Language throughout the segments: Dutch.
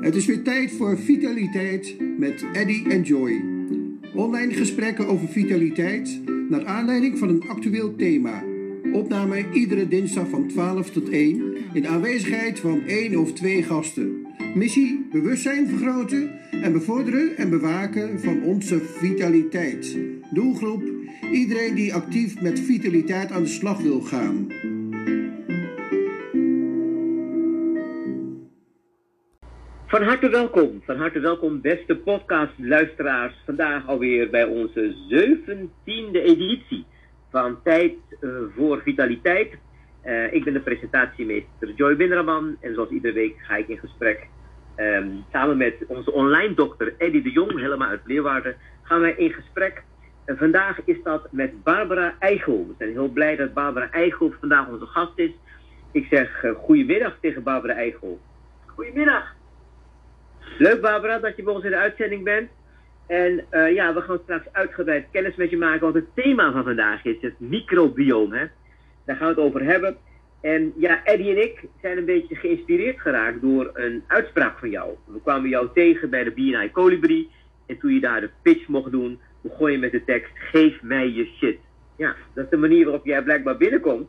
Het is weer tijd voor Vitaliteit met Eddy en Joy. Online gesprekken over vitaliteit naar aanleiding van een actueel thema. Opname iedere dinsdag van 12 tot 1 in aanwezigheid van één of twee gasten. Missie bewustzijn vergroten en bevorderen en bewaken van onze vitaliteit. Doelgroep iedereen die actief met vitaliteit aan de slag wil gaan. Van harte welkom, van harte welkom beste podcastluisteraars. Vandaag alweer bij onze zeventiende editie van Tijd uh, voor Vitaliteit. Uh, ik ben de presentatiemeester Joy Winderman en zoals iedere week ga ik in gesprek um, samen met onze online dokter Eddie de Jong, helemaal uit Leeuwarden, gaan wij in gesprek. En vandaag is dat met Barbara Eichel. We zijn heel blij dat Barbara Eichel vandaag onze gast is. Ik zeg uh, goedemiddag tegen Barbara Eichel. Goedemiddag. Leuk Barbara dat je bij ons in de uitzending bent. En uh, ja, we gaan straks uitgebreid kennis met je maken, want het thema van vandaag is het microbiome. Daar gaan we het over hebben. En ja, Eddie en ik zijn een beetje geïnspireerd geraakt door een uitspraak van jou. We kwamen jou tegen bij de BNI Colibri. En toen je daar de pitch mocht doen, begon je met de tekst: Geef mij je shit. Ja, dat is de manier waarop jij blijkbaar binnenkomt.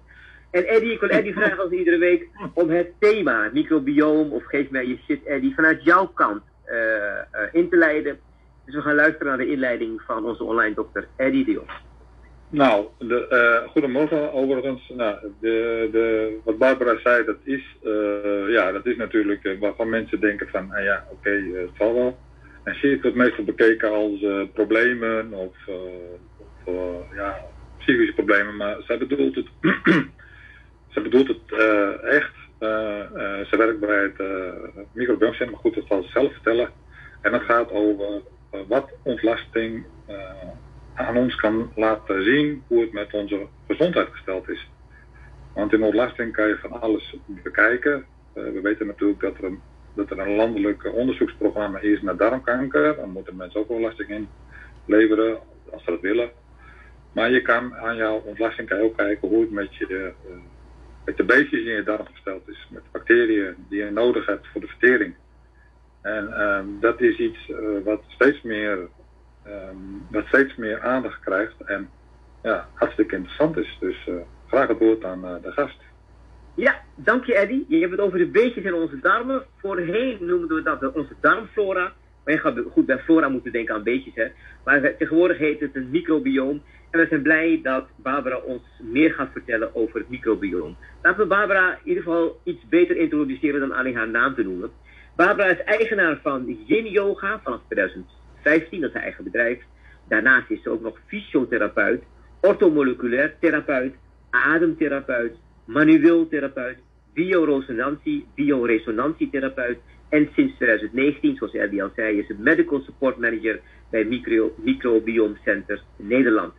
En Eddie, ik wil Eddie vragen als iedere week om het thema, microbioom of geef mij je shit, Eddie, vanuit jouw kant uh, uh, in te leiden. Dus we gaan luisteren naar de inleiding van onze online dokter Eddie Dion. Nou, de, uh, goedemorgen overigens. Nou, de, de, wat Barbara zei, dat is, ja, dat is natuurlijk waarvan mensen denken van, nou ja, oké, okay, het zal wel. En shit wordt meestal bekeken als problemen of, of ja, psychische problemen, maar zij bedoelt het ze bedoelt het uh, echt. Uh, uh, ze werkt bij het microbiomecentrum, maar goed, dat zal ze zelf vertellen. En het gaat over wat ontlasting aan ons kan laten zien hoe het met onze gezondheid gesteld is. Want in ontlasting kan je van alles bekijken. we weten natuurlijk dat er, een, dat er een landelijk onderzoeksprogramma is naar darmkanker. Dan moeten mensen ook ontlasting in leveren als ze dat willen. Maar je kan aan jouw ontlasting kan je ook kijken hoe het met je met de beestjes in je darm gesteld is. Met bacteriën die je nodig hebt voor de vertering. En um, dat is iets uh, wat, steeds meer, um, wat steeds meer aandacht krijgt en ja, hartstikke interessant is. Dus uh, graag het woord aan uh, de gast. Ja, dank je Eddy. Je hebt het over de beestjes in onze darmen. Voorheen noemden we dat onze darmflora. Maar je gaat goed bij flora moeten denken aan beestjes. Hè? Maar tegenwoordig heet het een microbioom. En we zijn blij dat Barbara ons meer gaat vertellen over het microbiome. Laten we Barbara in ieder geval iets beter introduceren dan alleen haar naam te noemen. Barbara is eigenaar van Yin Yoga vanaf 2015, dat is haar eigen bedrijf. Daarnaast is ze ook nog fysiotherapeut, orthomoleculair therapeut, ademtherapeut, manueel therapeut, bioresonantie, bioresonantietherapeut. En sinds 2019, zoals Ellie al zei, is ze medical support manager bij Micro, Microbiome Center Nederland.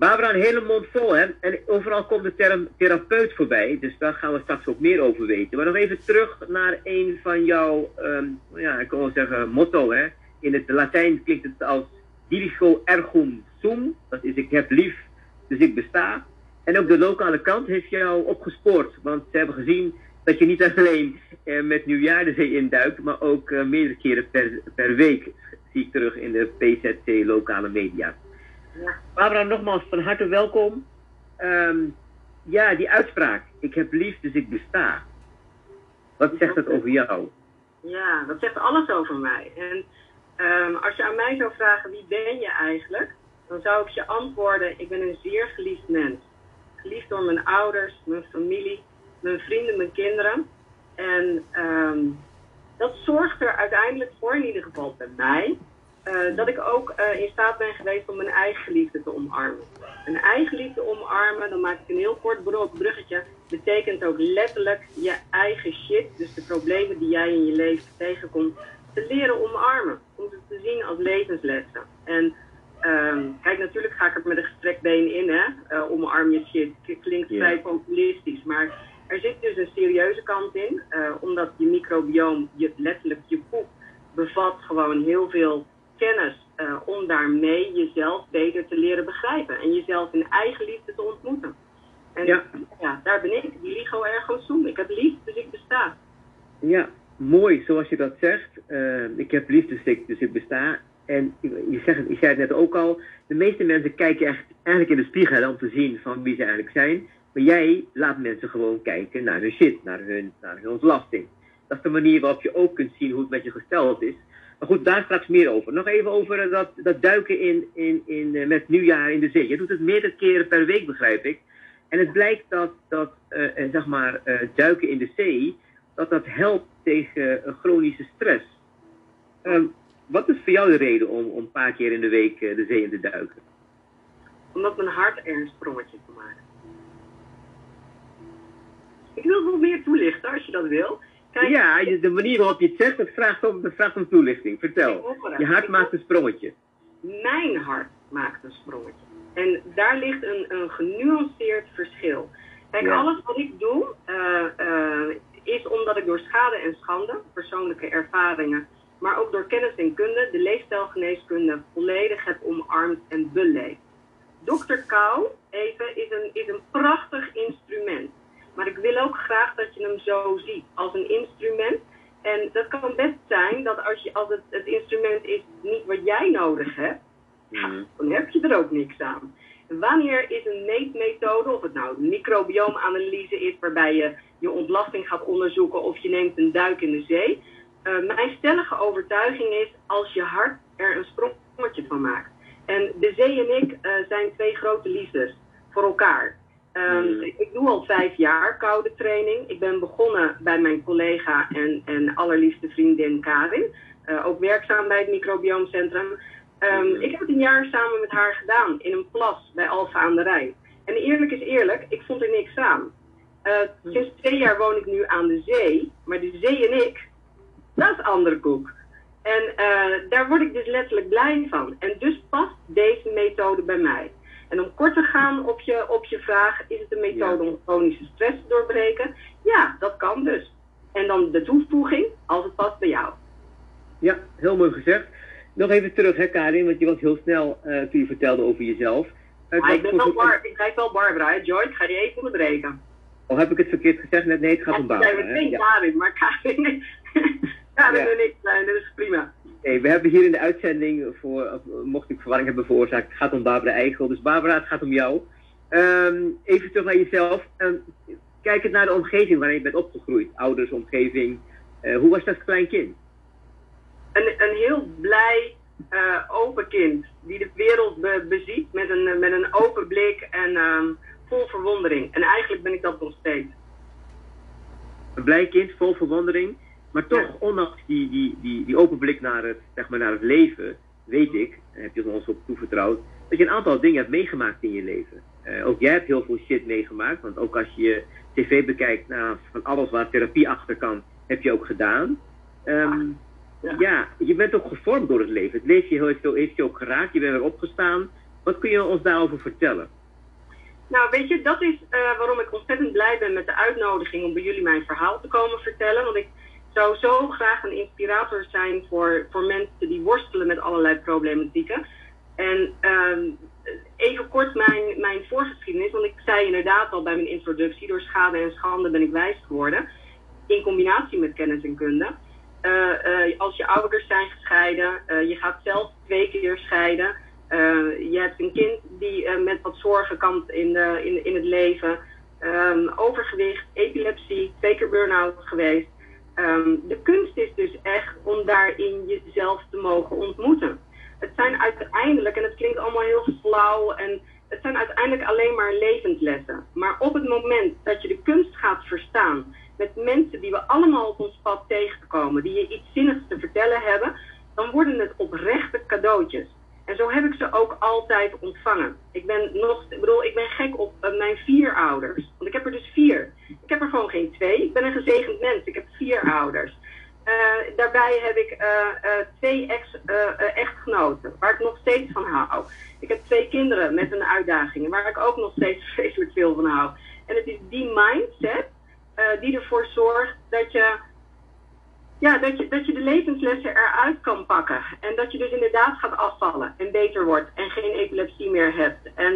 Barbara, een hele mond vol, hè? En overal komt de term therapeut voorbij, dus daar gaan we straks ook meer over weten. Maar nog even terug naar een van jouw, um, ja, ik kan wel zeggen, motto, hè? In het Latijn klinkt het als dirigo ergum sum, dat is ik heb lief, dus ik besta. En ook de lokale kant heeft jou opgespoord, want ze hebben gezien dat je niet alleen eh, met nieuwjaar induikt, maar ook uh, meerdere keren per, per week zie ik terug in de PZC lokale media. Barbara, nogmaals van harte welkom. Um, ja, die uitspraak. Ik heb lief, dus ik besta. Wat zegt dat over jou? Ja, dat zegt alles over mij. En um, als je aan mij zou vragen, wie ben je eigenlijk? Dan zou ik je antwoorden, ik ben een zeer geliefd mens. Geliefd door mijn ouders, mijn familie, mijn vrienden, mijn kinderen. En um, dat zorgt er uiteindelijk voor, in ieder geval bij mij, uh, dat ik ook uh, in staat ben geweest om mijn eigen liefde te omarmen. Mijn eigen liefde omarmen, dan maak ik een heel kort bruggetje, betekent ook letterlijk je eigen shit, dus de problemen die jij in je leven tegenkomt, te leren omarmen. Om ze te zien als levenslessen. En um, kijk, natuurlijk ga ik er met een gestrekt been in, hè. Uh, omarm je shit. Klinkt vrij yeah. populistisch, maar er zit dus een serieuze kant in, omdat je microbioom, je, letterlijk je poep, bevat gewoon heel veel kennis uh, om daarmee jezelf beter te leren begrijpen en jezelf in eigen liefde te ontmoeten. En ja, ja daar ben ik, die ligo ergo sum. Ik heb lief, dus ik besta. Ja, mooi zoals je dat zegt. Uh, ik heb liefdesziek, dus ik besta. En je, zegt, je zei het net ook al, de meeste mensen kijken echt, eigenlijk in de spiegel om te zien van wie ze eigenlijk zijn. Maar jij laat mensen gewoon kijken naar hun shit, naar hun, naar hun ontlasting. Dat is de manier waarop je ook kunt zien hoe het met je gesteld is. Maar goed, daar straks meer over. Nog even over dat, dat duiken in, in, in, uh, met nieuwjaar in de zee. Je doet het meerdere keren per week, begrijp ik. En het blijkt dat, dat uh, zeg maar, duiken in de zee, dat dat helpt tegen chronische stress. Um, wat is voor jou de reden om, om een paar keer in de week de zee in te duiken? Omdat mijn hart er een sprongetje van maakt. Ik wil nog meer toelichten als je dat wil. Kijk, ja, de manier waarop je het zegt, dat vraagt om, dat vraagt om toelichting. Vertel. Je hart maakt een sprongetje. Mijn hart maakt een sprongetje. En daar ligt een, een genuanceerd verschil. Kijk, ja. alles wat ik doe, uh, uh, is omdat ik door schade en schande, persoonlijke ervaringen, maar ook door kennis en kunde, de leefstijlgeneeskunde volledig heb omarmd en beleefd. Dr. Kou, even, is een, is een prachtig instrument. Maar ik wil ook graag dat je hem zo ziet, als een instrument. En dat kan best zijn dat als, je, als het, het instrument is niet wat jij nodig hebt, mm. dan heb je er ook niks aan. Wanneer is een meetmethode, of het nou microbioomanalyse is, waarbij je je ontlasting gaat onderzoeken of je neemt een duik in de zee. Uh, mijn stellige overtuiging is, als je hart er een sprongetje van maakt. En de zee en ik uh, zijn twee grote liefdes voor elkaar. Um, ik doe al vijf jaar koude training. Ik ben begonnen bij mijn collega en, en allerliefste vriendin Karin. Uh, ook werkzaam bij het microbioomcentrum. Um, ik heb het een jaar samen met haar gedaan in een plas bij Alfa aan de Rijn. En eerlijk is eerlijk, ik vond er niks aan. Uh, sinds twee jaar woon ik nu aan de zee, maar de zee en ik, dat is andere koek. En uh, daar word ik dus letterlijk blij van. En dus past deze methode bij mij. En om kort te gaan op je, op je vraag, is het een methode ja. om chronische stress te doorbreken? Ja, dat kan dus. En dan de toevoeging, als het past bij jou. Ja, heel mooi gezegd. Nog even terug, hè Karin, want je was heel snel uh, toen je vertelde over jezelf. Uh, ah, ik, ben wel bar, ik ben wel Barbara, hè? Joy, ik ga je even onderbreken. Of heb ik het verkeerd gezegd? Net, nee, het gaat om Barbara. Nee, meteen Karin, maar Karin, Karin ja. en ik zijn, dat is prima. Nee, we hebben hier in de uitzending, voor, mocht ik verwarring hebben veroorzaakt, het gaat om Barbara Eichel. Dus Barbara, het gaat om jou. Um, even terug naar jezelf. Um, kijk het naar de omgeving waarin je bent opgegroeid. Ouders, omgeving. Uh, hoe was dat als klein kind? Een, een heel blij, uh, open kind. Die de wereld be beziet met een, met een open blik en um, vol verwondering. En eigenlijk ben ik dat nog steeds. Een blij kind, vol verwondering. Maar toch, ondanks die, die, die, die open blik naar het, zeg maar, naar het leven, weet ik, heb je ons op toevertrouwd, dat je een aantal dingen hebt meegemaakt in je leven. Uh, ook jij hebt heel veel shit meegemaakt, want ook als je tv bekijkt, nou, van alles waar therapie achter kan, heb je ook gedaan. Um, ja. ja. je bent ook gevormd door het leven. Het leven heeft, heeft je ook geraakt, je bent erop gestaan. Wat kun je ons daarover vertellen? Nou, weet je, dat is uh, waarom ik ontzettend blij ben met de uitnodiging om bij jullie mijn verhaal te komen vertellen. Want ik zou zo graag een inspirator zijn voor, voor mensen die worstelen met allerlei problematieken. En um, even kort mijn, mijn voorgeschiedenis, want ik zei inderdaad al bij mijn introductie, door schade en schande ben ik wijs geworden, in combinatie met kennis en kunde. Uh, uh, als je ouders zijn gescheiden, uh, je gaat zelf twee keer scheiden, je hebt een kind die met wat zorgen kampt in, de, in, in het leven, um, overgewicht, epilepsie, twee keer burn-out geweest. Um, de kunst is dus echt om daarin jezelf te mogen ontmoeten. Het zijn uiteindelijk, en het klinkt allemaal heel flauw, en het zijn uiteindelijk alleen maar levenslessen. Maar op het moment dat je de kunst gaat verstaan met mensen die we allemaal op ons pad tegenkomen, die je iets zinnigs te vertellen hebben, dan worden het oprechte cadeautjes. En zo heb ik ze ook altijd ontvangen. Ik ben nog, ik bedoel, ik ben gek op uh, mijn vier ouders. Want ik heb er dus vier. Ik heb er gewoon geen twee. Ik ben een gezegend mens. Ik heb vier ouders. Uh, daarbij heb ik uh, twee ex-echtgenoten, waar ik nog steeds van hou. Ik heb twee kinderen met een uitdaging, waar ik ook nog steeds vreselijk veel van hou. En het is die mindset die ervoor zorgt dat je ja, dat je, dat je de levenslessen eruit kan pakken. En dat je dus inderdaad gaat afvallen en beter wordt en geen epilepsie meer hebt. En,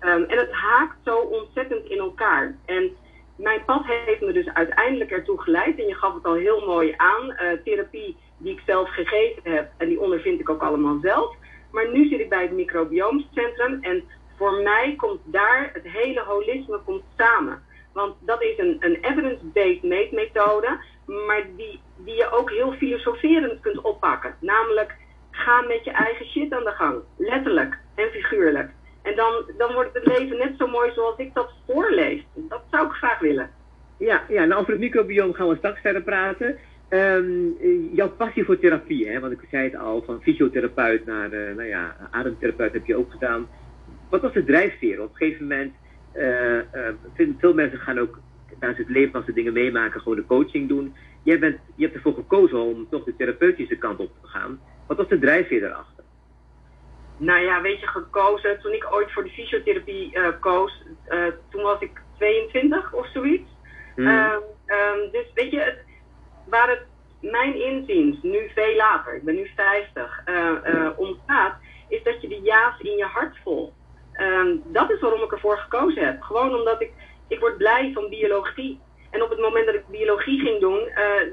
um, en het haakt zo ontzettend in elkaar. En mijn pad heeft me dus uiteindelijk ertoe geleid, en je gaf het al heel mooi aan, uh, therapie die ik zelf gegeven heb, en die ondervind ik ook allemaal zelf. Maar nu zit ik bij het microbioomcentrum en voor mij komt daar het hele holisme komt samen. Want dat is een, een evidence-based meetmethode, maar die, die je ook heel filosoferend kunt oppakken. Namelijk, ga met je eigen shit aan de gang. Letterlijk en figuurlijk. En dan, dan wordt het leven net zo mooi zoals ik dat voorlees. Dat zou ik graag willen. Ja, ja nou over het microbiome gaan we straks verder praten. Um, jouw passie voor therapie, hè? want ik zei het al, van fysiotherapeut naar uh, nou ja, ademtherapeut heb je ook gedaan. Wat was de drijfveer? Op een gegeven moment, uh, veel mensen gaan ook tijdens het leven als ze dingen meemaken, gewoon de coaching doen. Jij bent, je hebt ervoor gekozen om toch de therapeutische kant op te gaan. Wat was de drijfveer daarachter? Nou ja, weet je, gekozen. Toen ik ooit voor de fysiotherapie uh, koos, uh, toen was ik 22 of zoiets. Hmm. Uh, dus weet je, het, waar het mijn inziens, nu veel later, ik ben nu 50, uh, om gaat, is dat je de ja's in je hart volgt. Ehm, dat is waarom ik ervoor gekozen heb. Gewoon omdat ik, ik word blij van biologie. En op het moment dat ik biologie ging doen,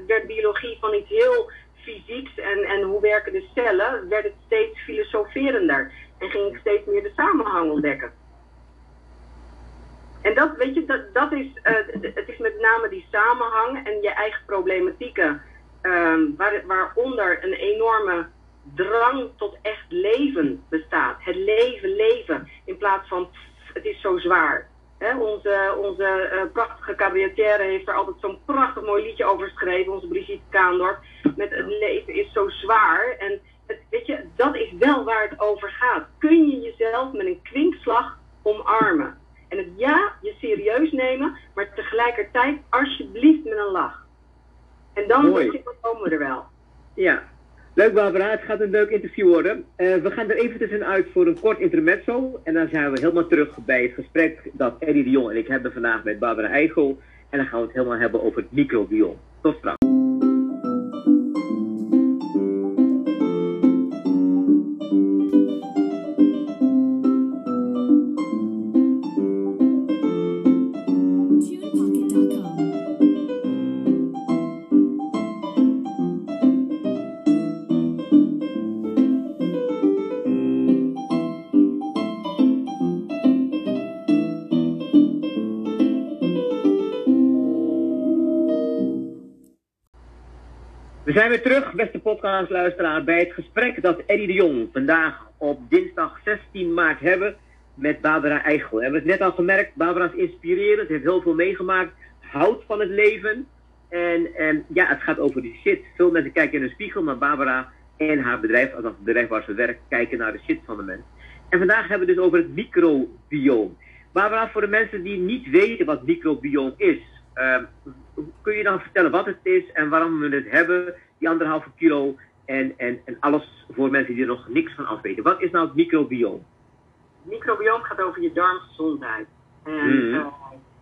werd biologie van iets heel fysieks en, en hoe werken de cellen, werd het steeds filosoferender. En ging ik steeds meer de samenhang ontdekken. En dat, weet je, dat, dat is, uh, het is met name die samenhang en je eigen problematieken, uh, waar, waaronder een enorme drang tot echt leven bestaat. Het leven, leven, in plaats van het is zo zwaar onze onze uh, prachtige cabaretière heeft er altijd zo'n prachtig mooi liedje over geschreven, onze Brigitte Kaandorp. Met het leven is zo zwaar. En het, weet je, dat is wel waar het over gaat. Kun je jezelf met een kwinkslag omarmen? En het ja, je serieus nemen, maar tegelijkertijd alsjeblieft met een lach. En dan, je, komen we er wel. Ja, Leuk Barbara, het gaat een leuk interview worden. Uh, we gaan er even tussenuit voor een kort intermezzo. En dan zijn we helemaal terug bij het gesprek dat Eddie de Jong en ik hebben vandaag met Barbara Eichel. En dan gaan we het helemaal hebben over het microbiome. Tot straks. Zijn weer terug, beste podcastluisteraar, bij het gesprek dat Eddie de Jong vandaag op dinsdag 16 maart hebben met Barbara Eichel. We hebben het net al gemerkt, Barbara is inspirerend, heeft heel veel meegemaakt, houdt van het leven. En, en ja, het gaat over die shit. Veel mensen kijken in een spiegel, maar Barbara en haar bedrijf, althans het bedrijf waar ze werkt, kijken naar de shit van de mens. En vandaag hebben we het dus over het microbiome. Barbara, voor de mensen die niet weten wat microbiome is, uh, kun je dan vertellen wat het is en waarom we het hebben? Die anderhalve kilo en, en, en alles voor mensen die er nog niks van af weten. Wat is nou het microbioom? Microbioom gaat over je darmgezondheid. En mm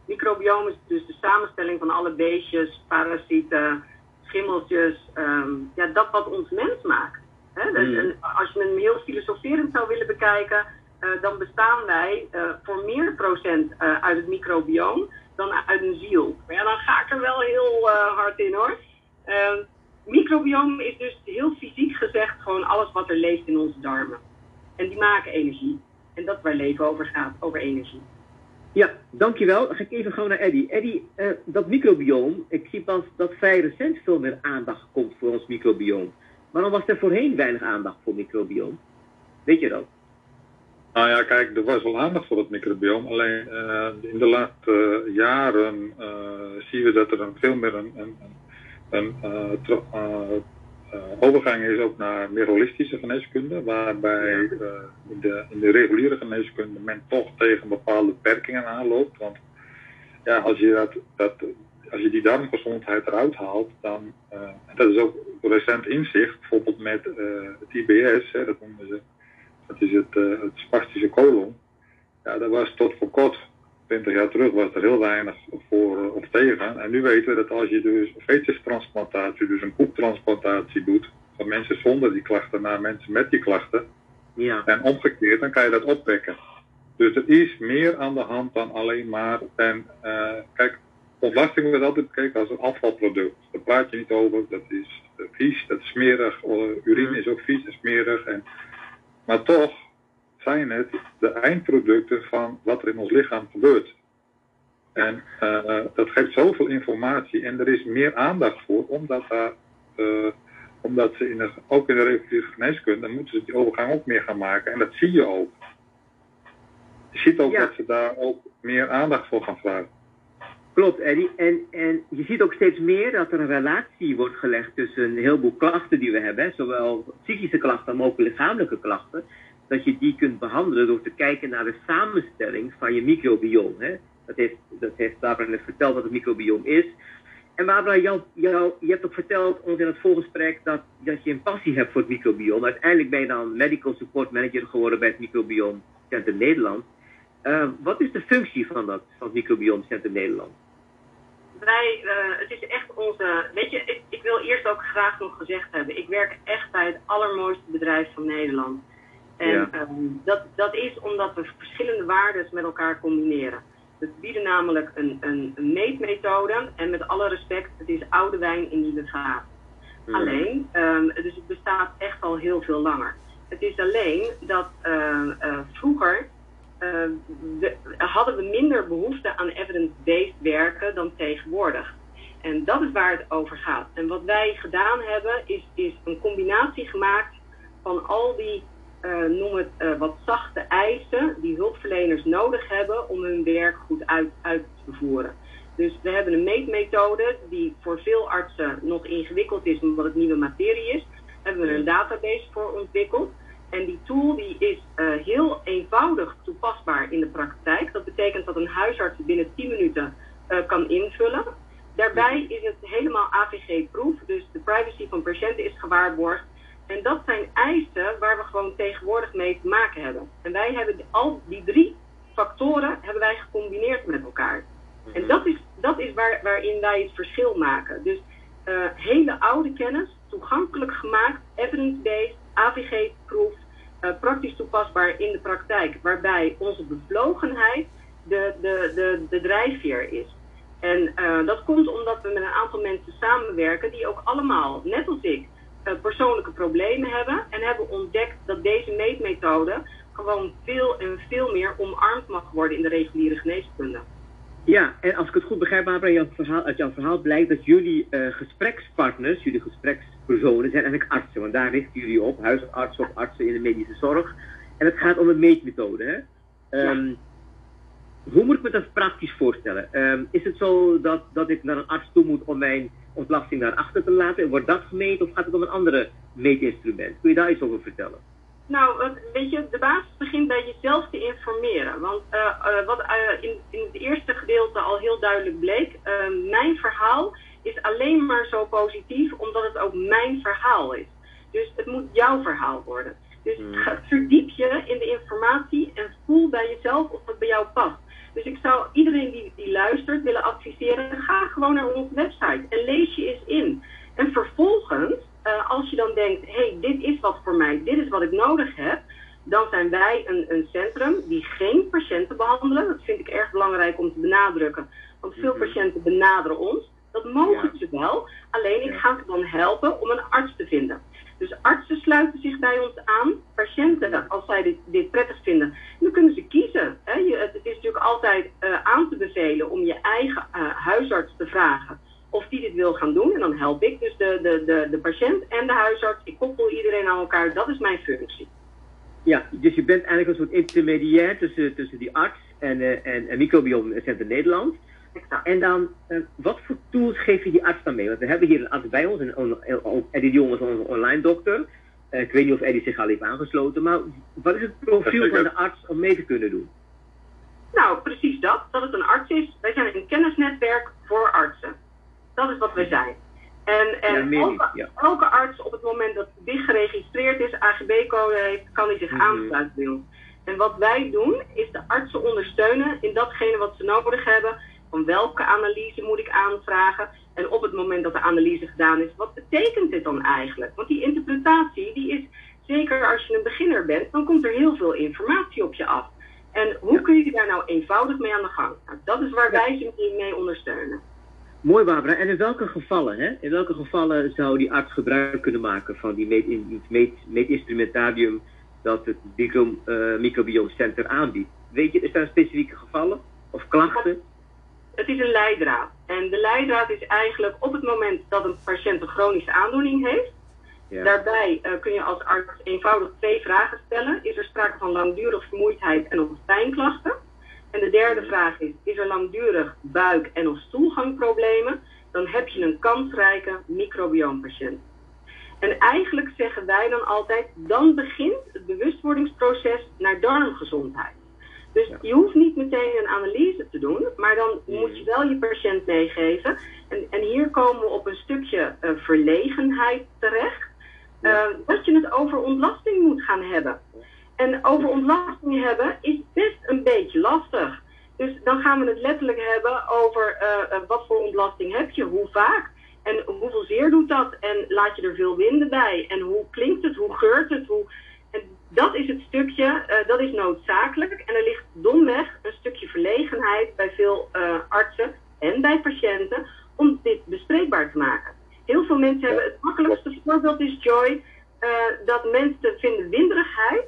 microbioom is dus de samenstelling van alle beestjes, parasieten, schimmeltjes, ehm, ja, dat wat ons mens maakt. Hè? Dus, mhm. als je hem heel filosoferend zou willen bekijken, uh, dan bestaan wij uh, voor meer procent uit het microbioom dan uit een ziel. Maar ja, dan ga ik er wel heel hard in hoor. Microbiome is dus heel fysiek gezegd gewoon alles wat er leeft in onze darmen. En die maken energie. En dat waar leven over gaat, over energie. Ja, dankjewel. Dan ga ik even gewoon naar Eddie. Eddie, uh, dat microbioom, ik zie pas dat vrij recent veel meer aandacht komt voor ons microbioom. Waarom was er voorheen weinig aandacht voor microbioom? Weet je dat? Nou ja, kijk, er was wel aandacht voor het microbioom. Alleen uh, in de laatste uh, jaren zien we dat er een, veel meer een, een, een uh, uh, overgang is ook naar meer holistische geneeskunde, waarbij in, de, in de reguliere geneeskunde men toch tegen bepaalde beperkingen aanloopt. Want ja, als je, dat, dat, als je die darmgezondheid eruit haalt, dan, en dat is ook recent inzicht, bijvoorbeeld met het IBS, hè, dat noemen ze, dat is het, het spastische colon. Ja, dat was tot voor kort 20 jaar terug was er heel weinig voor eh, of tegen. En nu weten we dat als je dus feestjestransplantatie, dus een koeptransplantatie doet, van mensen zonder die klachten naar mensen met die klachten, ja. en omgekeerd, dan kan je dat opwekken. Dus er is meer aan de hand dan alleen maar. En uh, kijk, ontlasting wordt altijd bekeken als een afvalproduct. Daar praat je niet over. Dat is vies, dat is smerig. Urine mm. is ook vies en smerig. En, maar toch zijn het de eindproducten van wat er in ons lichaam gebeurt. En uh, dat geeft zoveel informatie en er is meer aandacht voor, omdat, daar, uh, omdat ze in de, ook in de reguliere geneeskunde, dan moeten ze die overgang ook meer gaan maken. En dat zie je ook. Je ziet ook dat ze daar ook meer aandacht voor gaan vragen. Klopt, Eddie. En, en je ziet ook steeds meer dat er een relatie wordt gelegd tussen een heleboel klachten die we hebben, zowel psychische klachten, maar ook lichamelijke klachten, dat je die kunt behandelen door te kijken naar de samenstelling van je microbiome. Hè. Dat heeft, dat heeft Barbara net verteld wat het microbiome is. En Barbara, jou, jou, je hebt ook verteld ons in het voorgesprek dat, dat je een passie hebt voor het microbiome. Uiteindelijk ben je dan medical support manager geworden bij het Microbiome Center Nederland. Uh, wat is de functie van, dat, van het Microbiome Center Nederland? Wij, uh, het is echt onze. Weet je, ik, ik, wil eerst ook graag nog gezegd hebben: ik werk echt bij het allermooiste bedrijf van Nederland. En ja. um, dat, dat is omdat we verschillende waarden met elkaar combineren. We bieden namelijk een, een, een, meetmethode en met alle respect, het is oude wijn in nieuwe vaat. Mm. Alleen, um, dus het bestaat echt al heel veel langer. Het is alleen dat uh, uh, vroeger we, hadden we minder behoefte aan evidence-based werken dan tegenwoordig. En dat is waar het over gaat. En wat wij gedaan hebben, is, is een combinatie gemaakt van al die uh, noem het uh, wat zachte eisen die hulpverleners nodig hebben om hun werk goed uit, uit te voeren. Dus we hebben een meetmethode die voor veel artsen nog ingewikkeld is omdat het nieuwe materie is. Daar hebben we een database voor ontwikkeld. En die tool die is uh, heel eenvoudig toepasbaar in de praktijk. Dat betekent dat een huisarts binnen 10 minuten kan invullen. Daarbij is het helemaal AVG-proof, dus de privacy van patiënten is gewaarborgd. En dat zijn eisen waar we gewoon tegenwoordig mee te maken hebben. En wij hebben al die drie factoren hebben wij gecombineerd met elkaar. En mhm. dat is, dat is waar, waarin wij het verschil maken. Dus uh, hele oude kennis, toegankelijk gemaakt, evidence-based, AVG-proof, uh, eh, praktisch toepasbaar in de praktijk. Waarbij onze bevlogenheid de, de, de, de drijfveer is. En uh, dat komt omdat we met een aantal mensen samenwerken die ook allemaal, net als ik, persoonlijke problemen hebben en hebben ontdekt dat deze meetmethode gewoon veel en veel meer omarmd mag worden in de reguliere geneeskunde. Ja, en als ik het goed begrijp, Barbara, jouw verhaal, uit jouw verhaal blijkt dat jullie uh, gesprekspartners, jullie gesprekspersonen, zijn eigenlijk artsen. Want daar richten jullie op, huisartsen of artsen in de medische zorg. En het gaat om een meetmethode. Hè? Um, ja. Hoe moet ik me dat praktisch voorstellen? Um, is het zo dat, dat ik naar een arts toe moet om mijn ontlasting naar achter te laten? Wordt dat gemeten of gaat het om een andere meetinstrument? Kun je daar iets over vertellen? Nou, weet je, de basis begint bij jezelf te informeren. Want uh, uh, wat uh, in, in het eerste gedeelte al heel duidelijk bleek, mijn verhaal is alleen maar zo positief omdat het ook mijn verhaal is. Dus het moet jouw verhaal worden. Dus hmm. verdiep je in de informatie en voel bij jezelf of het bij jou past. Dus ik zou iedereen die, die luistert willen adviseren, ga gewoon naar onze website en lees je eens in. En vervolgens, uh, als je dan denkt, hé, hey, dit is wat voor mij, dit is wat ik nodig heb, dan zijn wij een, een centrum die geen patiënten behandelen. Dat vind ik erg belangrijk om te benadrukken, want veel mhm. patiënten benaderen ons. Dat mogen ze wel, alleen ik ga ze dan helpen om een arts te vinden. Dus artsen sluiten zich bij ons aan. Patiënten, als zij dit, dit prettig vinden, dan kunnen ze kiezen. Hè. Het is natuurlijk altijd uh, aan te bevelen om je eigen uh, huisarts te vragen of die dit wil gaan doen. En dan help ik dus de, de, de, de patiënt en de huisarts. Ik koppel iedereen aan elkaar. Dat is mijn functie. Ja, dus je bent eigenlijk een soort intermediair tussen, tussen die arts en, uh, en, en Center En dan, uh, wat voor tools geef je die arts dan mee? Want we hebben hier een arts bij ons, en Eddie de Jong is onze online dokter. Uh, ik weet niet of Eddie zich al heeft aangesloten, maar wat is het profiel van de arts om mee te kunnen doen? Nou, precies dat. Dat het een arts is. Wij zijn een kennisnetwerk voor artsen. Dat is wat wij zijn. En, en ja, elke, ja. elke, arts op het moment dat die geregistreerd is, AGB-code heeft, kan hij zich mm -hmm. aansluiten bij ons. En wat wij doen, is de artsen ondersteunen in datgene wat ze nodig hebben van welke analyse moet ik aanvragen? En op het moment dat de analyse gedaan is, wat betekent dit dan eigenlijk? Want die interpretatie, die is zeker als je een beginner bent, dan komt er heel veel informatie op je af. En hoe kun je daar nou eenvoudig mee aan de gang? Nou, dat is waar wij ze mee ondersteunen. Mooi Barbara. En in welke gevallen, hè? In welke gevallen zou die arts gebruik kunnen maken van die meet, meetinstrumentarium dat het micro, uh, microbioomcenter aanbiedt? Weet je, is daar specifieke gevallen of klachten? Het is een leidraad. En de leidraad is eigenlijk op het moment dat een patiënt een chronische aandoening heeft. Ja. Daarbij uh, kun je als arts eenvoudig twee vragen stellen. Is er sprake van langdurige vermoeidheid en of pijnklachten? En de derde vraag is, is er langdurig buik- en of stoelgangproblemen? Dan heb je een kansrijke microbioompatiënt. En eigenlijk zeggen wij dan altijd, dan begint het bewustwordingsproces naar darmgezondheid. Dus je hoeft niet meteen een analyse te doen, maar dan moet je wel je patiënt meegeven. En, en hier komen we op een stukje uh, verlegenheid terecht. Uh, dat je het over ontlasting moet gaan hebben. En over ontlasting hebben is best een beetje lastig. Dus dan gaan we het letterlijk hebben over uh, wat voor ontlasting heb je, hoe vaak? En hoeveel zeer doet dat? En laat je er veel winden bij? En hoe klinkt het, hoe geurt het, hoe... En dat is het stukje, uh, dat is noodzakelijk en er ligt domweg een stukje verlegenheid bij veel uh, artsen en bij patiënten om dit bespreekbaar te maken. Heel veel mensen hebben het makkelijkste voorbeeld is Joy, dat mensen vinden winderigheid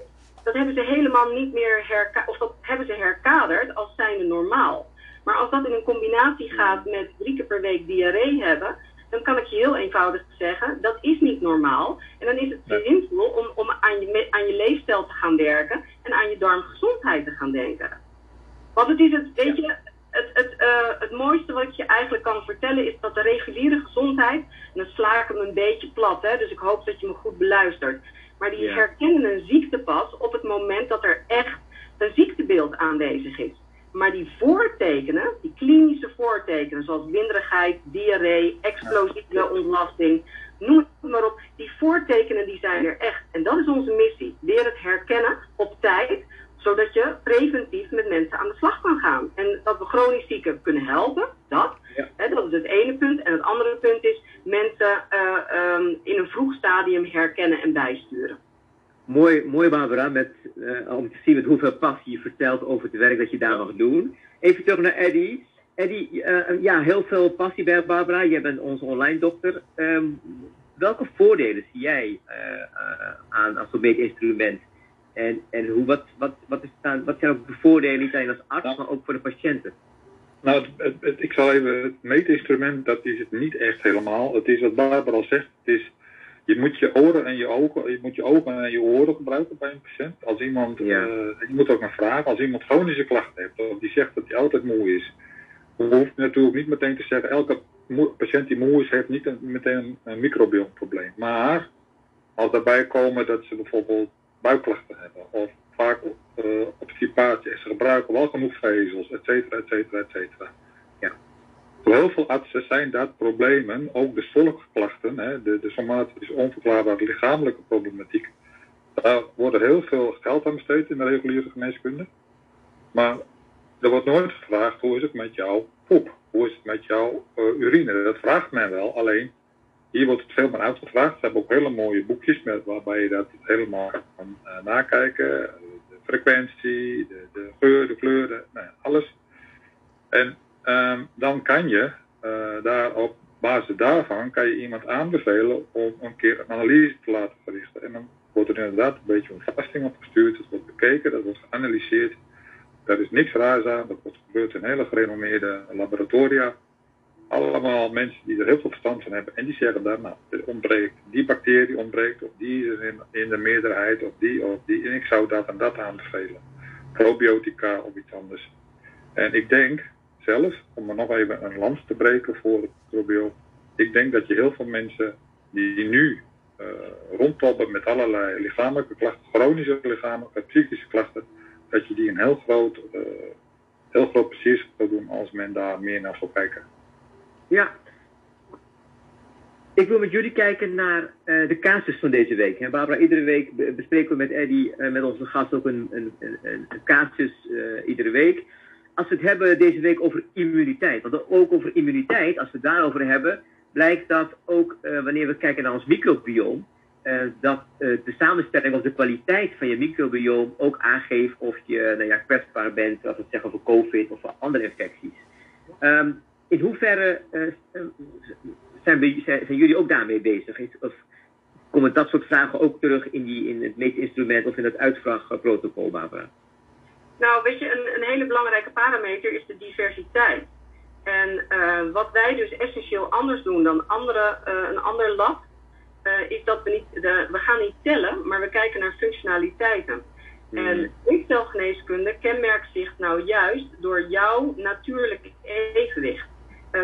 dat hebben ze helemaal niet meer herkaderd, of dat hebben ze herkaderd als zijnde normaal. Maar als dat in een combinatie gaat met drie keer per week diarree hebben, dan kan ik je heel eenvoudig zeggen, dat is niet normaal. En dan is het zinvol om, om aan, je, aan je leefstijl te gaan werken en aan je darmgezondheid te gaan denken. Want het is het, weet je, het, het, uh, het mooiste wat ik je eigenlijk kan vertellen is dat de reguliere gezondheid, en dan sla ik hem een beetje plat, hè, dus ik hoop dat je me goed beluistert. Maar die herkennen een ziekte pas op het moment dat er echt een ziektebeeld aanwezig is. Maar die voortekenen, die klinische voortekenen, zoals winderigheid, diarree, explosieve ontlasting, noem het maar op, die voortekenen die zijn er echt. En dat is onze missie. Weer het herkennen op tijd, zodat je preventief met mensen aan de slag kan gaan. En dat we chronisch zieken kunnen helpen, dat. Hè, dat is het ene punt. En het andere punt is mensen uh, um, in een vroeg stadium herkennen en bijsturen. Mooi, mooi Barbara, met, uh, om te zien met hoeveel passie je vertelt over het werk dat je daar mag doen. Even terug naar Eddie. Eddie, uh, ja, heel veel passie bij Barbara. Jij bent onze online dokter. Um, welke voordelen zie jij aan als zo'n instrument? En, en hoe, wat, wat, wat, is dan, wat zijn ook de voordelen niet alleen als arts, nou. maar ook voor de patiënten? Nou, het, het, ik zal even, het meetinstrument, dat is het niet echt helemaal. Het is wat Barbara al zegt, het is, je moet je oren en je ogen, je moet je ogen en je oren gebruiken bij een patiënt. Als iemand, ja. uh, je moet ook een vraag, als iemand chronische klachten heeft, of die zegt dat hij altijd moe is, hoef je natuurlijk niet meteen te zeggen, elke patiënt die moe is, heeft niet een, meteen een, een microbioomprobleem. Maar als daarbij komen dat ze bijvoorbeeld buikklachten hebben, of vaak uh, obstipatie, ze gebruiken wel genoeg vezels, et cetera, et cetera, et cetera. Ja. Voor heel veel artsen zijn dat problemen, ook de volksklachten, hè, de, de somatische onverklaarbare lichamelijke problematiek, daar wordt heel veel geld aan besteed in de reguliere geneeskunde. Maar er wordt nooit gevraagd hoe is het met jouw poep, hoe is het met jouw uh, urine. Dat vraagt men wel, alleen hier wordt het veel meer uitgevraagd. Ze hebben ook hele mooie boekjes met, waarbij je dat helemaal kan uh, nakijken. De frequentie, de, de, geur, de kleuren, nou, alles. En um, dan kan je uh, daar op basis daarvan kan je iemand aanbevelen om een keer een analyse te laten verrichten. En dan wordt er inderdaad een beetje een vasting opgestuurd. Het wordt bekeken, dat wordt geanalyseerd. Daar is niks raars aan. Dat wordt gebeurd in hele gerenommeerde laboratoria allemaal mensen die er heel veel verstand van hebben. En die zeggen dan, nou, er ontbreekt, die bacterie ontbreekt, of die is in, in de meerderheid, of die, of die. En ik zou dat en dat aanbevelen. Probiotica of iets anders. En ik denk zelf, om er nog even een lans te breken voor het probio, ik denk dat je heel veel mensen die nu uh, rondtoppen met allerlei lichamelijke klachten, chronische lichamelijke, psychische klachten, dat je die een heel groot, uh, heel groot plezier zou doen als men daar meer naar zou kijken. Ja. Ik wil met jullie kijken naar uh, de casus van deze week. Barbara, iedere week bespreken we met uh, met onze gast, ook een, een, een, een casus iedere week. Als we het hebben deze week over immuniteit, want ook over immuniteit, als we het daarover hebben, blijkt dat ook wanneer we kijken naar ons microbioom, dat de samenstelling of de kwaliteit van je microbioom ook aangeeft of je nou ja, kwetsbaar bent, als we het zeggen over COVID of voor andere infecties. Um, in hoeverre zijn, zijn, jullie ook daarmee bezig? Of komen dat soort vragen ook terug in, die, in het meetinstrument of in het uitvraagprotocol, Barbara? Nou, weet je, een, een hele belangrijke parameter is de diversiteit. En uh, wat wij dus essentieel anders doen dan andere, uh, een ander lab, uh, is dat we niet, de, we gaan niet tellen, maar we kijken naar functionaliteiten. Mm. En leefstelgeneeskunde kenmerkt zich nou juist door jouw natuurlijke evenwicht.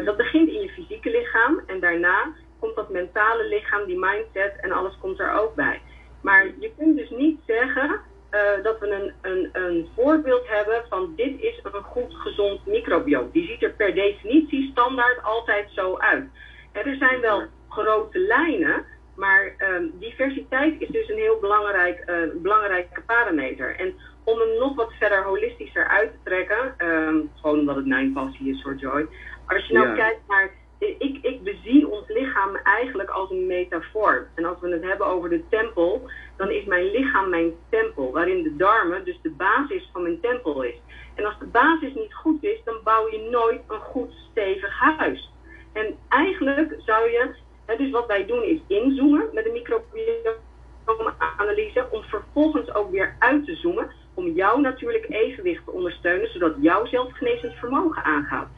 dat begint in je fysieke lichaam en daarna komt dat mentale lichaam, die mindset en alles komt er ook bij. Maar je kunt dus niet zeggen uh, dat we een, een, een voorbeeld hebben van dit is een goed gezond microbioom. Die ziet er per definitie standaard altijd zo uit. En er zijn wel grote lijnen, maar um, diversiteit is dus een heel belangrijk, uh, belangrijke parameter. En om hem nog wat verder holistischer uit te trekken, um, gewoon omdat het mijn passie is voor Joy. Als je nou ja. kijkt naar ik, ik bezie ons lichaam eigenlijk als een metafoor. En als we het hebben over de tempel, dan is mijn lichaam mijn tempel, waarin de darmen dus de basis van mijn tempel is. En als de basis niet goed is, dan bouw je nooit een goed stevig huis. En eigenlijk zou je, dus wat wij doen is inzoomen met een microbiome-analyse, om vervolgens ook weer uit te zoomen, om jouw natuurlijk evenwicht te ondersteunen, zodat jouw zelfgenezend vermogen aangaat.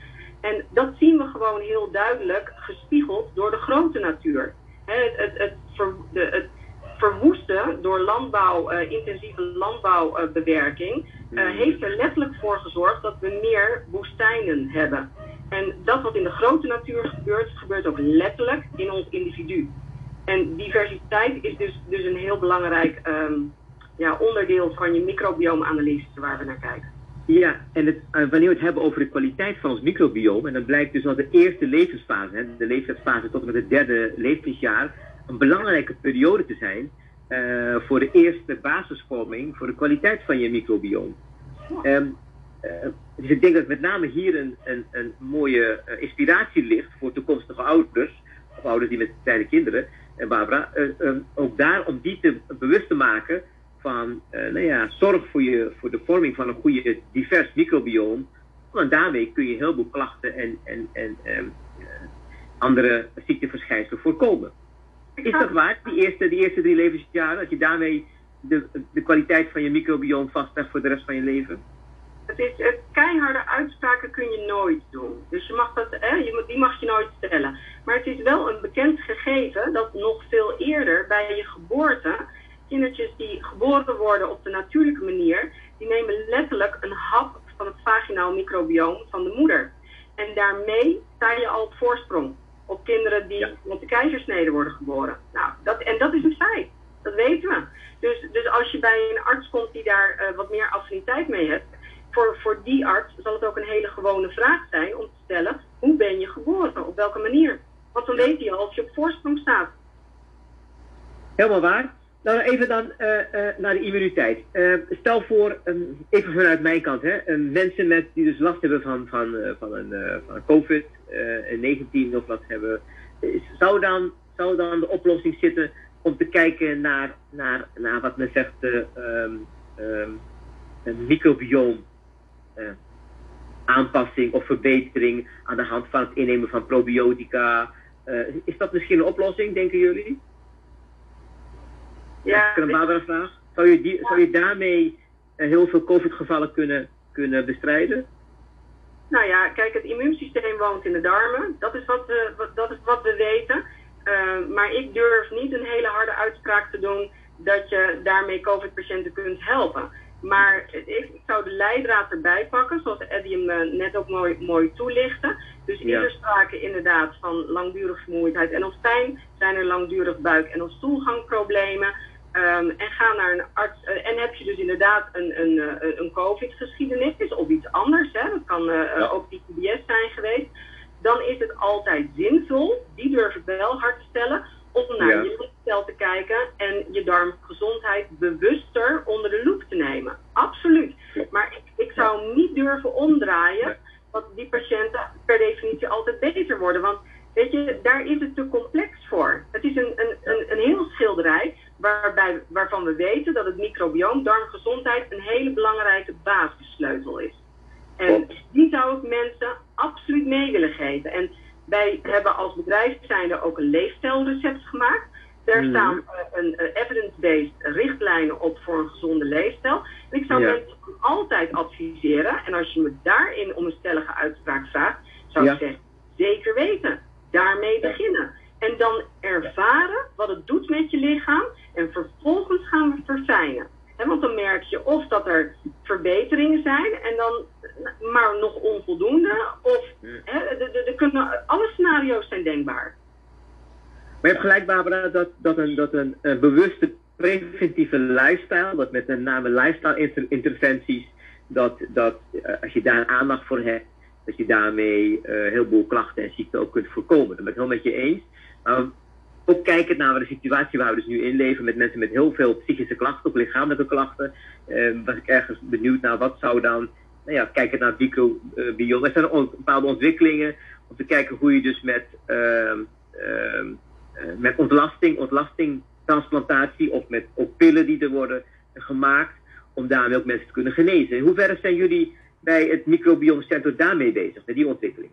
En dat zien we gewoon heel duidelijk gespiegeld door de grote natuur. Het, het, het, ver, de, het verwoesten door landbouw, uh, intensieve landbouwbewerking, uh, uh, heeft er letterlijk voor gezorgd dat we meer woestijnen hebben. En dat wat in de grote natuur gebeurt, gebeurt ook letterlijk in ons individu. En diversiteit is dus, dus een heel belangrijk um, ja, onderdeel van je microbioomanalyse waar we naar kijken. Ja, en het, uh, wanneer we het hebben over de kwaliteit van ons microbiome, en dan blijkt dus dat de eerste levensfase, hè, de leeftijdsfase tot en met het derde levensjaar, een belangrijke periode te zijn uh, voor de eerste basisvorming voor de kwaliteit van je microbiome. Um, uh, dus ik denk dat met name hier een, een, een mooie inspiratie ligt voor toekomstige ouders, of ouders die met kleine kinderen, en Barbara, um, ook daar om die te bewust te maken van, uh, nou ja, zorg voor, je, voor de vorming van een goede divers microbioom. Want daarmee kun je heel veel klachten en, en, en um, uh, andere ziekteverschijnselen voorkomen. Is dat waar, die eerste, die eerste drie levensjaren, dat je daarmee de, de kwaliteit van je microbioom vastlegt voor de rest van je leven? Het is, het, keiharde uitspraken kun je nooit doen. Dus je mag dat, hè, je, die mag je nooit stellen. Maar het is wel een bekend gegeven dat nog veel eerder bij je geboorte kindertjes die geboren worden op de natuurlijke manier, die nemen letterlijk een hap van het vaginaal microbioom van de moeder. En daarmee sta je al op voorsprong op kinderen die ja. met de keizersnede worden geboren. Nou, dat, en dat is een feit. Dat weten we. Dus, dus als je bij een arts komt die daar uh, wat meer affiniteit mee hebt, voor, voor die arts zal het ook een hele gewone vraag zijn om te stellen: hoe ben je geboren? Op welke manier? Want dan weet hij al of je op voorsprong staat. Helemaal waar. Nou, even dan uh, uh, naar de immuniteit. Uh, stel voor, um, even vanuit mijn kant, hè, mensen met, die dus last hebben van, van, van een van COVID-19 of wat hebben, zou, dan, zou dan de oplossing zitten om te kijken naar, naar, naar wat men zegt, um, um, een microbioom aanpassing of verbetering aan de hand van het innemen van probiotica. is dat misschien een oplossing, denken jullie? Ja, een vraag. Zou je, die, zou je daarmee uh, heel veel COVID-gevallen kunnen, kunnen bestrijden? Nou ja, kijk, het immuunsysteem woont in de darmen. Dat is wat we, wat, dat is wat we weten. Uh, maar ik durf niet een hele harde uitspraak te doen dat je daarmee COVID-patiënten kunt helpen. Maar ik, zou de leidraad erbij pakken, zoals Eddie hem uh, net ook mooi, mooi toelichtte. Dus ja. is er sprake inderdaad van langdurig vermoeidheid en of pijn? Zijn er langdurig buik- en of stoelgangproblemen? Um, en ga naar een arts. Uh, en heb je dus inderdaad een, een, uh, een COVID-geschiedenis of iets anders, hè? dat kan uh, ja. ook ITBS zijn geweest. Dan is het altijd zinvol, die durf ik wel hard te stellen, om naar ja. je leefstijl te kijken en je darmgezondheid bewuster onder de loep te nemen. Absoluut. Maar ik, ik zou niet durven omdraaien dat die patiënten per definitie altijd beter worden. Want weet je, daar is het te complex voor. Het is een, een, een, een heel schilderij waarbij, waarvan we weten dat het microbioom, darmgezondheid, een hele belangrijke basissleutel is. En die zou ik mensen absoluut mee willen geven. En wij hebben als bedrijf zijn er ook een leefstijlrecept gemaakt. Daar Mhm. staan eh, een eh, evidence-based richtlijnen op voor een gezonde leefstijl. En ik zou Ja. mensen altijd adviseren. En als je me daarin om een stellige uitspraak vraagt, zou Ja. ik zeggen, zeker weten. Daarmee beginnen. En dan ervaren wat het doet met je lichaam. En vervolgens gaan we verfijnen. Want dan merk je of dat er verbeteringen zijn en dan maar nog onvoldoende. Of hè, de, de, de kunnen, alle scenario's zijn denkbaar. Maar je hebt gelijk, Barbara, dat, dat, een, dat een, bewuste preventieve lifestyle, dat met name lifestyle inter- interventies, dat, dat eh, als je daar aandacht voor hebt, dat je daarmee eh, een heleboel klachten en ziekten ook kunt voorkomen. Dat ben ik helemaal met je eens. Ook kijkend naar de situatie waar we dus nu in leven met mensen met heel veel psychische klachten, ook lichamelijke klachten, eh, was ik ergens benieuwd naar wat zou dan, nou ja, kijkend naar microbiome. Er zijn ook bepaalde ontwikkelingen om te kijken hoe je dus met, ehm, ehm, eh, met ontlasting, ontlastingtransplantatie of met ook pillen die er worden gemaakt, om daarmee ook mensen te kunnen genezen. In hoeverre zijn jullie bij het microbiomecentrum daarmee bezig, met die ontwikkeling?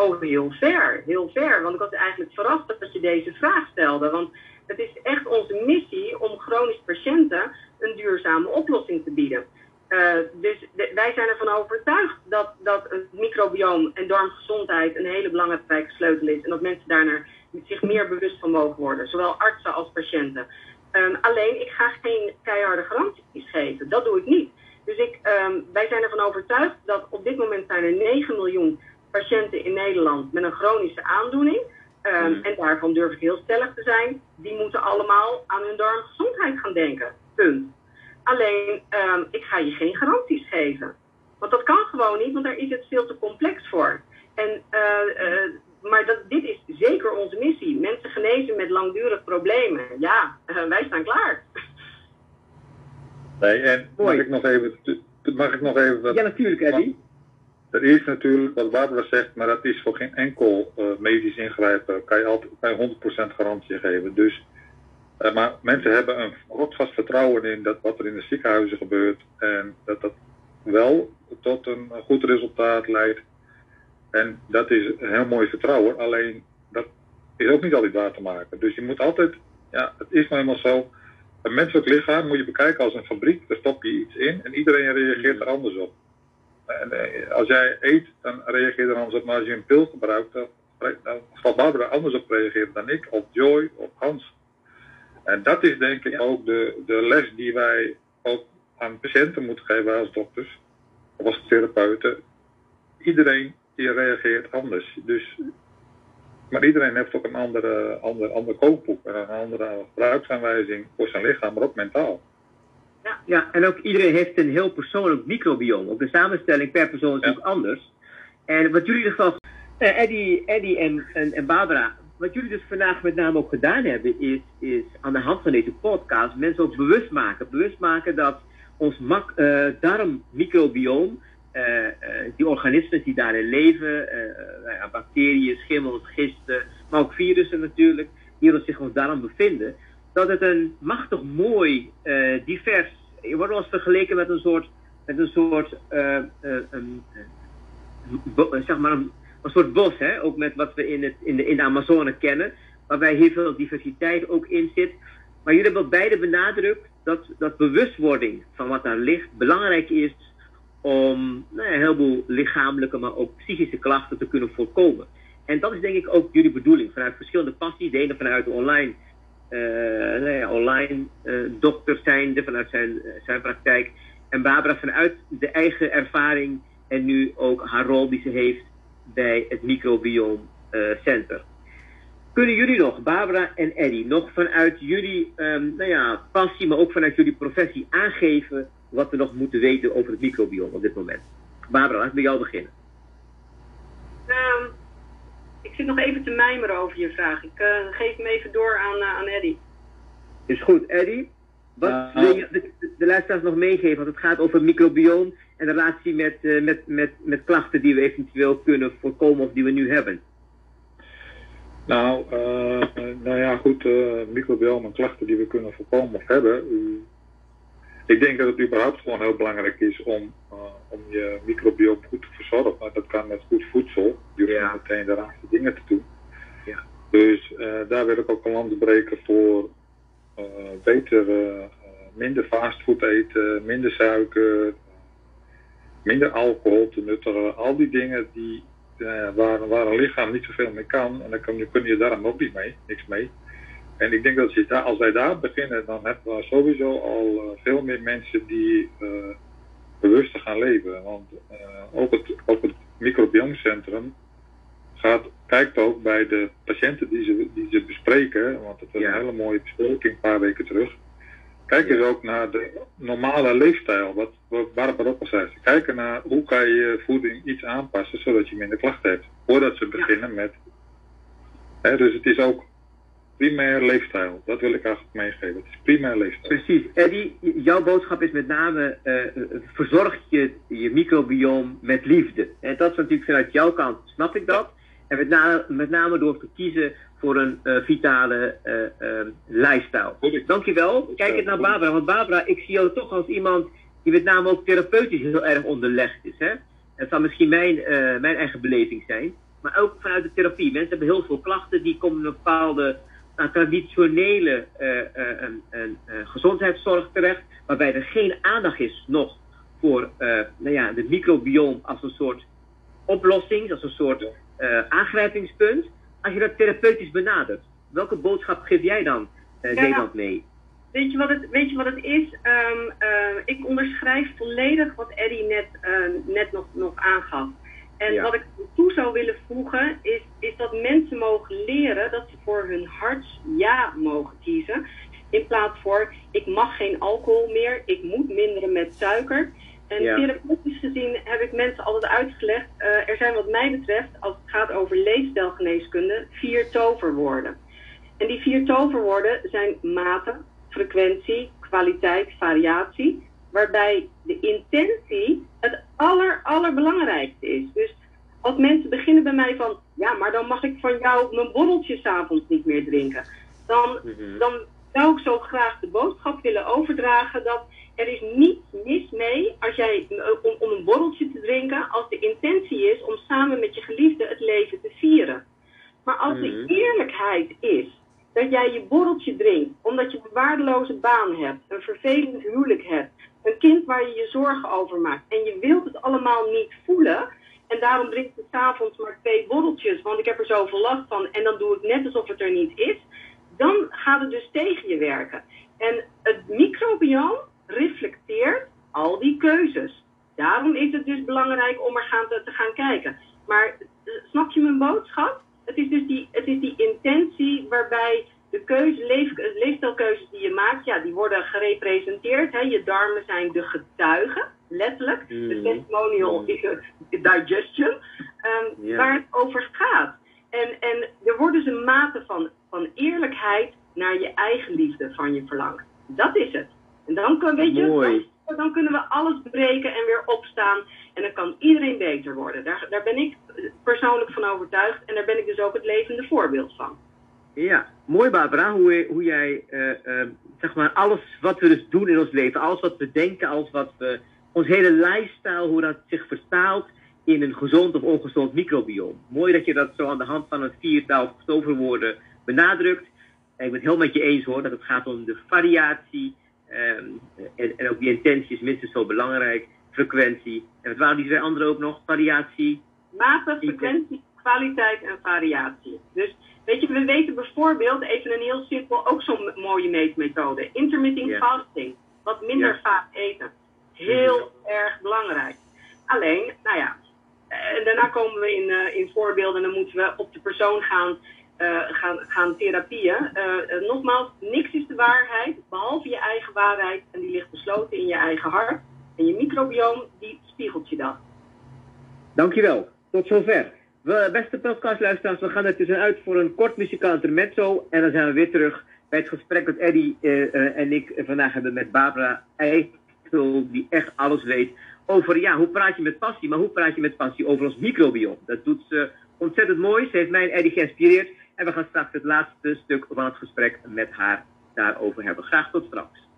Oh, heel ver, heel ver. Want ik was eigenlijk verrast dat je deze vraag stelde. Want het is echt onze missie om chronische patiënten een duurzame oplossing te bieden. Eh, dus wij zijn ervan overtuigd dat, dat het microbioom en darmgezondheid een hele belangrijke sleutel is. En dat mensen daarnaar zich meer bewust van mogen worden. Zowel artsen als patiënten. Ehm, alleen, ik ga geen keiharde garanties geven. Dat doe ik niet. Dus ik, ehm, wij zijn ervan overtuigd dat op dit moment zijn er 9 miljoen patiënten in Nederland met een chronische aandoening. Ehm, Mhm. En daarvan durf ik heel stellig te zijn. Die moeten allemaal aan hun darmgezondheid gaan denken. Punt. Alleen, ehm, ik ga je geen garanties geven. Want dat kan gewoon niet, want daar is het veel te complex voor. En, eh, eh, maar dat, dit is zeker onze missie. Mensen genezen met langdurig problemen. Ja, eh, wij staan klaar. Nee, en mag ik nog even, mag ik nog even wat Ja, natuurlijk, Eddie. Er is natuurlijk, wat Barbara zegt, maar dat is voor geen enkel eh, medisch ingrijpen, kan je altijd kan je 100% garantie geven. Dus, eh, maar mensen hebben een rotsvast vertrouwen in dat wat er in de ziekenhuizen gebeurt en dat dat wel tot een goed resultaat leidt. En dat is een heel mooi vertrouwen, alleen dat is ook niet altijd waar te maken. Dus je moet altijd, ja, het is nou eenmaal zo, een menselijk lichaam moet je bekijken als een fabriek, daar stop je iets in en iedereen reageert er anders op. Eh, als jij eet, dan reageer je er anders op. Maar als je een pil gebruikt, dan, dan zal Barbara anders op reageren dan ik, of Joy, of Hans. En dat is denk ik ook de, de les die wij ook aan patiënten moeten geven als dokters, of als therapeuten. Iedereen die reageert anders. Dus, maar iedereen heeft ook een andere, ander, ander kookboek en een andere gebruiksaanwijzing voor zijn lichaam, maar ook mentaal. Ja, en ook iedereen heeft een heel persoonlijk microbiome. Ook de samenstelling per persoon is Ja. natuurlijk anders. En wat jullie in ieder geval, eh, Eddie, Eddie en, en, en Barbara, wat jullie dus vandaag met name ook gedaan hebben, is, is aan de hand van deze podcast mensen ook bewust maken. Bewust maken dat ons mak, eh, darmmicrobioom, eh, die organismen die daarin leven, nou bacteriën, schimmels, gisten, maar ook virussen natuurlijk, die zich ons darm bevinden, dat het een machtig mooi, eh, divers, je wordt eens vergeleken met een soort, met een soort, eh, eh, zeg maar een, soort bos, hè? ook met wat we in, het, in, de, in de Amazone kennen, waarbij heel veel diversiteit ook in zit. Maar jullie hebben beide benadrukt dat, dat bewustwording van wat daar ligt belangrijk is om nou ja, een heleboel lichamelijke, maar ook psychische klachten te kunnen voorkomen. En dat is denk ik ook jullie bedoeling, vanuit verschillende passies. De ene vanuit de online, nou ja, online eh, dokter zijnde, vanuit zijn, eh, zijn praktijk. En Barbara vanuit de eigen ervaring en nu ook haar rol die ze heeft bij het Microbiome eh, Center. Kunnen jullie nog, Barbara en Eddie, nog vanuit jullie ehm, nou ja, passie, maar ook vanuit jullie professie aangeven wat we nog moeten weten over het microbiome op dit moment? Barbara, laat ik bij jou beginnen. Ehm, ik zit nog even te mijmeren over je vraag. Ik eh, geef hem even door aan, eh, aan Eddy. Is goed, Eddie? Wat Uh, wil je de, de, de luisteraars nog meegeven? Want het gaat over microbioom en de relatie met, eh, met, met, met klachten die we eventueel kunnen voorkomen of die we nu hebben. Nou, eh, nou ja, goed, uh, microbiome en klachten die we kunnen voorkomen of hebben. Ik denk dat het überhaupt gewoon heel belangrijk is om, uh, om je microbioom goed te verzorgen. Maar dat kan met goed voedsel. Je hoeft Ja. meteen de raarste dingen te doen. Ja. Dus eh, daar wil ik ook een land breken voor eh, beter, eh, eh, minder fastfood eten, minder suiker, minder alcohol te nuttigen. Al die dingen die, eh, waar, waar een lichaam niet zoveel mee kan. En dan kun je, kun je daarom ook niet mee, niks mee. En ik denk dat daar, als wij daar beginnen, dan hebben we sowieso al eh, veel meer mensen die eh, bewuster gaan leven. Want eh, ook het, ook het microbiomcentrum gaat, kijkt ook bij de patiënten die ze, die ze bespreken, want het was Ja. een hele mooie bespreking een paar weken terug. Kijken Ja. ze ook naar de normale leefstijl, wat, wat Barbara ook al zei. Ze kijken naar hoe kan je je voeding iets aanpassen zodat je minder klachten hebt. Voordat ze beginnen met. Hè, dus het is ook primair leefstijl. Dat wil ik eigenlijk meegeven. Het is primair leefstijl. Precies. Eddie, jouw boodschap is met name, eh, eh, verzorg je je microbioom met liefde. En dat is natuurlijk vanuit jouw kant, snap ik dat. En met, na- met name door te kiezen voor een eh, vitale eh eh, lifestyle. Dankjewel. Kijk eens naar Barbara. Want Barbara, ik zie jou toch als iemand die met name ook therapeutisch heel erg onderlegd is. Hè? Het zal misschien mijn, eh, mijn eigen beleving zijn. Maar ook vanuit de therapie. Mensen hebben heel veel klachten. Die komen een bepaalde nou, traditionele eh, eh, een- een, gezondheidszorg terecht. Waarbij er geen aandacht is nog voor eh, nou ja, de microbioom als een soort oplossing. Als een soort aangrijpingspunt. Als je dat therapeutisch benadert. Welke boodschap geef jij dan Ja. Nederland mee? Weet je wat het, weet je wat het is? Ehm, eh, ik onderschrijf volledig wat Eddie net, net nog, nog aangaf. En Ja. wat ik toe zou willen voegen is, is dat mensen mogen leren dat ze voor hun hart ja mogen kiezen. In plaats voor ik mag geen alcohol meer, ik moet minderen met suiker. En Ja. therapeutisch gezien heb ik mensen altijd uitgelegd, eh, er zijn wat mij betreft, als het gaat over leefstijlgeneeskunde, vier toverwoorden. En die vier toverwoorden zijn mate, frequentie, kwaliteit, variatie. Waarbij de intentie het aller, allerbelangrijkste is. Dus als mensen beginnen bij mij van, ja, maar dan mag ik van jou mijn borreltje s'avonds niet meer drinken. Dan, Mhm. dan zou ik zo graag de boodschap willen overdragen dat er is niets mis mee als jij, om, om een borreltje te drinken, als de intentie is om samen met je geliefde het leven te vieren. Maar als Mhm. de eerlijkheid is dat jij je borreltje drinkt omdat je een waardeloze baan hebt, een vervelend huwelijk hebt, een kind waar je je zorgen over maakt en je wilt het allemaal niet voelen en daarom drink je s'avonds maar twee borreltjes, want ik heb er zoveel last van en dan doe ik net alsof het er niet is, dan gaat het dus tegen je werken. En het microbioom reflecteert al die keuzes. Daarom is het dus belangrijk om er gaan te, te gaan kijken. Maar eh, snap je mijn boodschap? Het is dus die, het is die intentie waarbij de keuze, leef, leefstijlkeuzes die je maakt, ja, die worden gerepresenteerd. Hè. Je darmen zijn de getuigen, letterlijk. De Mhm. testimonial is het digestion, ehm, Ja. waar het over gaat. En, en er wordt dus een mate van, van eerlijkheid naar je eigen liefde van je verlangt. Dat is het. En dan, kan, weet je, Mooi. Dan, kunnen we alles breken en weer opstaan. En dan kan iedereen beter worden. Daar, daar ben ik persoonlijk van overtuigd. En daar ben ik dus ook het levende voorbeeld van. Ja, mooi Barbara, hoe, hoe jij, eh, eh, zeg maar, alles wat we dus doen in ons leven, alles wat we denken, alles wat we, ons hele lifestyle, hoe dat zich vertaalt in een gezond of ongezond microbioom. Mooi dat je dat zo aan de hand van een viertal toverwoorden benadrukt. En ik ben het heel met je eens hoor, dat het gaat om de variatie ehm, en, en ook die intentie is minstens zo belangrijk. Frequentie. En wat waren die twee andere ook nog? Variatie. Mate, frequentie, kwaliteit en variatie. Dus weet je, we weten bijvoorbeeld, even een heel simpel, ook zo'n mooie meetmethode. Intermittent fasting. Wat minder vaak eten. Heel erg belangrijk. Alleen, nou ja, eh, en daarna komen we in, eh, in voorbeelden en dan moeten we op de persoon gaan, gaan, gaan therapieën. Eh, eh, nogmaals, niks is de waarheid, behalve je eigen waarheid. En die ligt besloten in je eigen hart. En je microbioom, die spiegelt je dat. Dankjewel. Tot zover. We, beste podcastluisteraars, we gaan er tussenuit voor een kort muzikaal intermezzo. En dan zijn we weer terug bij het gesprek dat Eddie eh, eh, en ik vandaag hebben met Barbara Eichel, die echt alles weet over, ja, hoe praat je met passie, maar hoe praat je met passie over ons microbioom. Dat doet ze ontzettend mooi. Ze heeft mij en Eddie geïnspireerd. En we gaan straks het laatste stuk van het gesprek met haar daarover hebben. Graag tot straks.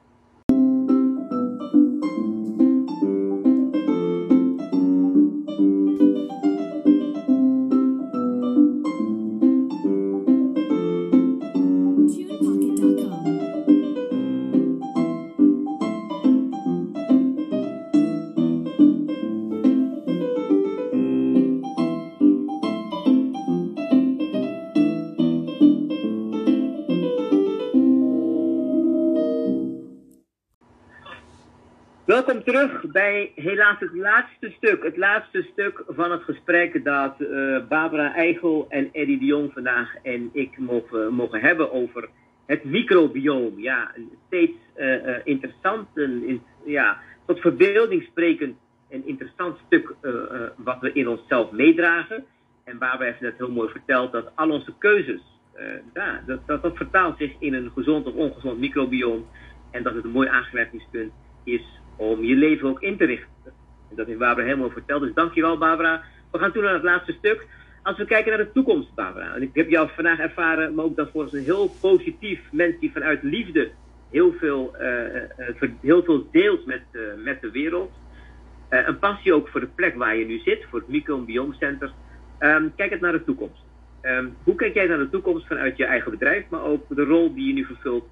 Helaas het laatste stuk. Het laatste stuk van het gesprek dat uh, Barbara Eichel en Eddie de Jong vandaag en ik mogen, mogen hebben over het microbioom. Ja, steeds uh, uh, interessant, een, ja, tot verbeelding sprekend en interessant stuk wat we in onszelf meedragen. En Barbara heeft net heel mooi verteld dat al onze keuzes, ja, dat, dat, vertaalt zich in een gezond of ongezond microbioom. En dat het een mooi aangewerkingspunt is om je leven ook in te richten. Dat heeft Barbara helemaal verteld. Dus dankjewel Barbara. We gaan toe naar het laatste stuk. Als we kijken naar de toekomst, Barbara. En ik heb jou vandaag ervaren, maar ook dat volgens een heel positief mens die vanuit liefde heel veel, uh, heel veel deelt met, uh, met de wereld. een passie ook voor de plek waar je nu zit, voor het Microbiome Center. Um, kijk het naar de toekomst. Um, hoe kijk jij naar de toekomst vanuit je eigen bedrijf, maar ook de rol die je nu vervult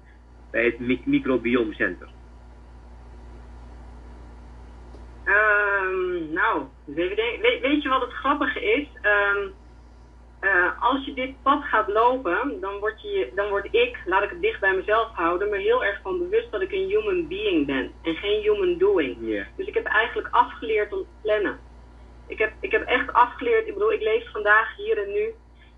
bij het Microbiome Nou, weet, je wat het grappige is? Um, uh, als je dit pad gaat lopen, dan word, je, dan word ik, laat ik het dicht bij mezelf houden, me heel erg van bewust dat ik een human being ben en geen human doing. Yeah. Dus ik heb eigenlijk afgeleerd om te plannen. Ik heb, ik heb echt afgeleerd, ik bedoel, ik leef vandaag hier en nu.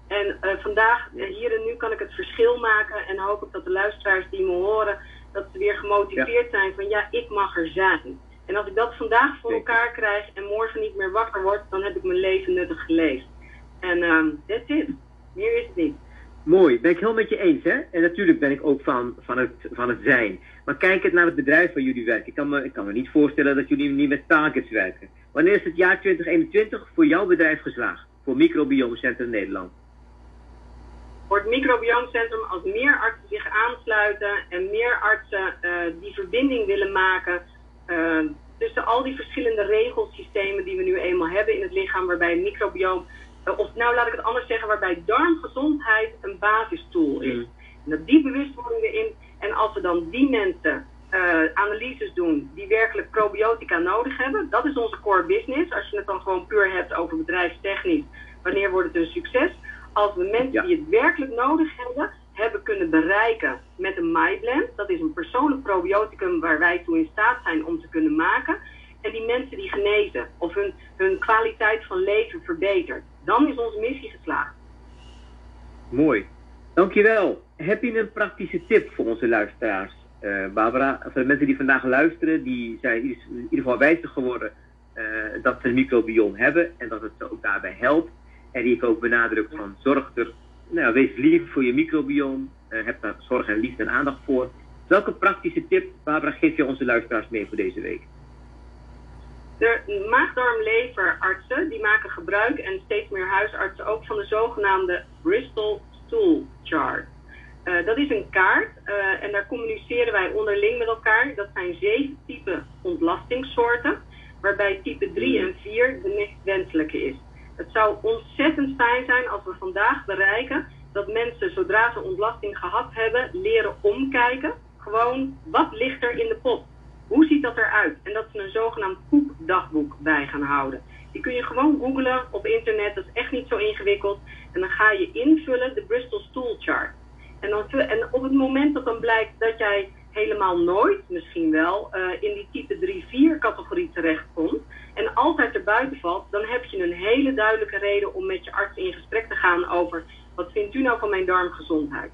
En uh, vandaag, uh, hier en nu, kan ik het verschil maken en hoop ik dat de luisteraars die me horen, dat ze weer gemotiveerd ja. zijn van ja, ik mag er zijn. En als ik dat vandaag voor elkaar krijg en morgen niet meer wakker word, dan heb ik mijn leven nuttig geleefd. En um, that's it. Meer is het niet. Mooi, ben ik heel met je eens, hè? En natuurlijk ben ik ook van, van, het, van het zijn. Maar kijk het naar het bedrijf waar jullie werken. Ik kan, me, ik kan me niet voorstellen dat jullie niet met targets werken. Wanneer is het jaar 2021 voor jouw bedrijf geslaagd? Voor Microbiome Centrum Nederland? Voor het Microbiome Centrum als meer artsen zich aansluiten en meer artsen uh, die verbinding willen maken uh, tussen al die verschillende regelsystemen die we nu eenmaal hebben in het lichaam, waarbij microbioom, uh, of nou laat ik het anders zeggen, waarbij darmgezondheid een basistool is. Mm. En dat die bewustwording erin, en als we dan die mensen uh, analyses doen die werkelijk probiotica nodig hebben, dat is onze core business. Als je het dan gewoon puur hebt over bedrijfstechnisch, wanneer wordt het een succes? Als we mensen ja. die het werkelijk nodig hebben, hebben kunnen bereiken met een MyBlend. Dat is een persoonlijk probioticum waar wij toe in staat zijn om te kunnen maken. En die mensen die genezen of hun, hun kwaliteit van leven verbetert. Dan is onze missie geslaagd. Mooi. Dankjewel. Heb je een praktische tip voor onze luisteraars, uh, Barbara? Voor de mensen die vandaag luisteren, die zijn in ieder geval wijzer geworden uh, dat ze een microbiome hebben en dat het ze ook daarbij helpt. En die ik ook benadruk van zorg er nou, wees lief voor je microbiome. Uh, heb daar zorg en liefde en aandacht voor. Welke praktische tip, Barbara, geef je onze luisteraars mee voor deze week? De maagdarmleverartsen die maken gebruik en steeds meer huisartsen ook van de zogenaamde Bristol Stool Chart. Uh, dat is een kaart uh, en daar communiceren wij onderling met elkaar. Dat zijn zeven typen ontlastingssoorten, waarbij type 3 en 4 de meest wenselijke is. Het zou ontzettend fijn zijn als we vandaag bereiken dat mensen, zodra ze ontlasting gehad hebben, leren omkijken. Gewoon, wat ligt er in de pot? Hoe ziet dat eruit? En dat ze een zogenaamd poepdagboek bij gaan houden. Die kun je gewoon googlen op internet, dat is echt niet zo ingewikkeld. En dan ga je invullen de Bristol Stool Chart. En, dan, en op het moment dat dan blijkt dat jij helemaal nooit, misschien wel, uh, in die type 3-4 categorie terechtkomt en altijd er buiten valt, dan heb je een hele duidelijke reden om met je arts in gesprek te gaan over wat vindt u nou van mijn darmgezondheid.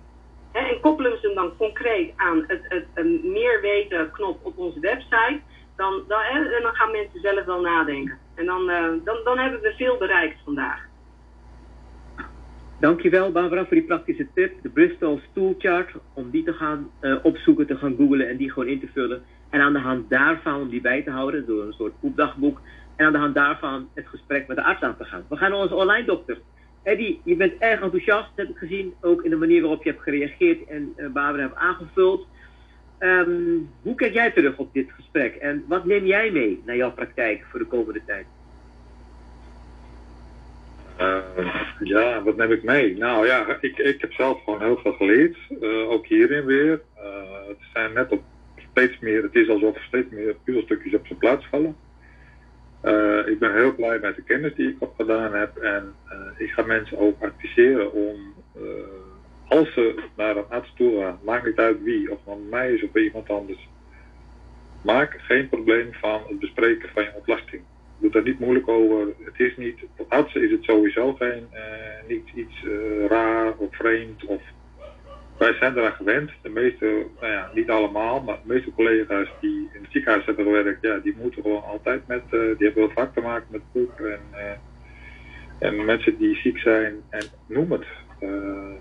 He, en koppelen we ze dan concreet aan het, het, meer weten knop op onze website, dan, dan, gaan mensen zelf wel nadenken. En dan, uh, dan, dan hebben we veel bereikt vandaag. Dankjewel Barbara voor die praktische tip. De Bristol Stool Chart, om die te gaan uh, opzoeken, te gaan googlen en die gewoon in te vullen. En aan de hand daarvan om die bij te houden door een soort poepdagboek. En aan de hand daarvan het gesprek met de arts aan te gaan. We gaan naar onze online dokter. Eddie, je bent erg enthousiast, heb ik gezien. Ook in de manier waarop je hebt gereageerd en uh, Barbara hebt aangevuld. Um, hoe kijk jij terug op dit gesprek? En wat neem jij mee naar jouw praktijk voor de komende tijd? Uh, ja, wat neem ik mee? Nou ja, ik, ik heb zelf gewoon heel veel geleerd. Uh, ook hierin weer. Uh, het zijn net op steeds meer, het is alsof steeds meer puzzelstukjes op zijn plaats vallen. ik ben heel blij met de kennis die ik opgedaan heb. En ik ga mensen ook adviseren om, als ze naar een arts toe gaan, maakt niet uit wie, of van mij is of bij iemand anders, maak geen probleem van het bespreken van je ontlasting. Doe daar niet moeilijk over. Het is niet, voor artsen is het sowieso geen, uh, niet iets uh, raar of vreemd. Of, wij zijn eraan gewend. De meeste, nou ja, niet allemaal, maar de meeste collega's die in het ziekenhuis hebben gewerkt, ja, die moeten gewoon altijd met, uh, die hebben heel vaak te maken met poep en, en mensen die ziek zijn. En noem het.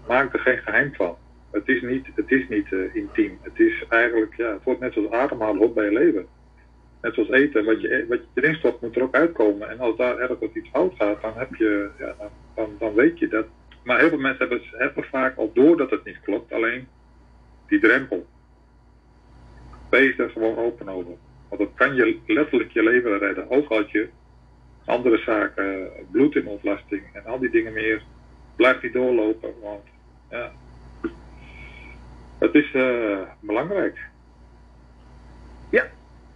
maak er geen geheim van. Het is niet, het is niet intiem. Het is eigenlijk, ja, het wordt net zoals ademhalen op bij je leven. Net zoals eten, wat je, wat je erin stopt moet er ook uitkomen. En als daar ergens iets fout gaat, dan, heb je, ja, dan, dan, weet je dat. Maar heel veel mensen hebben, hebben vaak al door dat het niet klopt, alleen die drempel. Wees er gewoon open over. Want dat kan je letterlijk je leven redden. Ook je andere zaken, bloed in ontlasting en al die dingen meer, blijft niet doorlopen. Want ja, het is uh, belangrijk.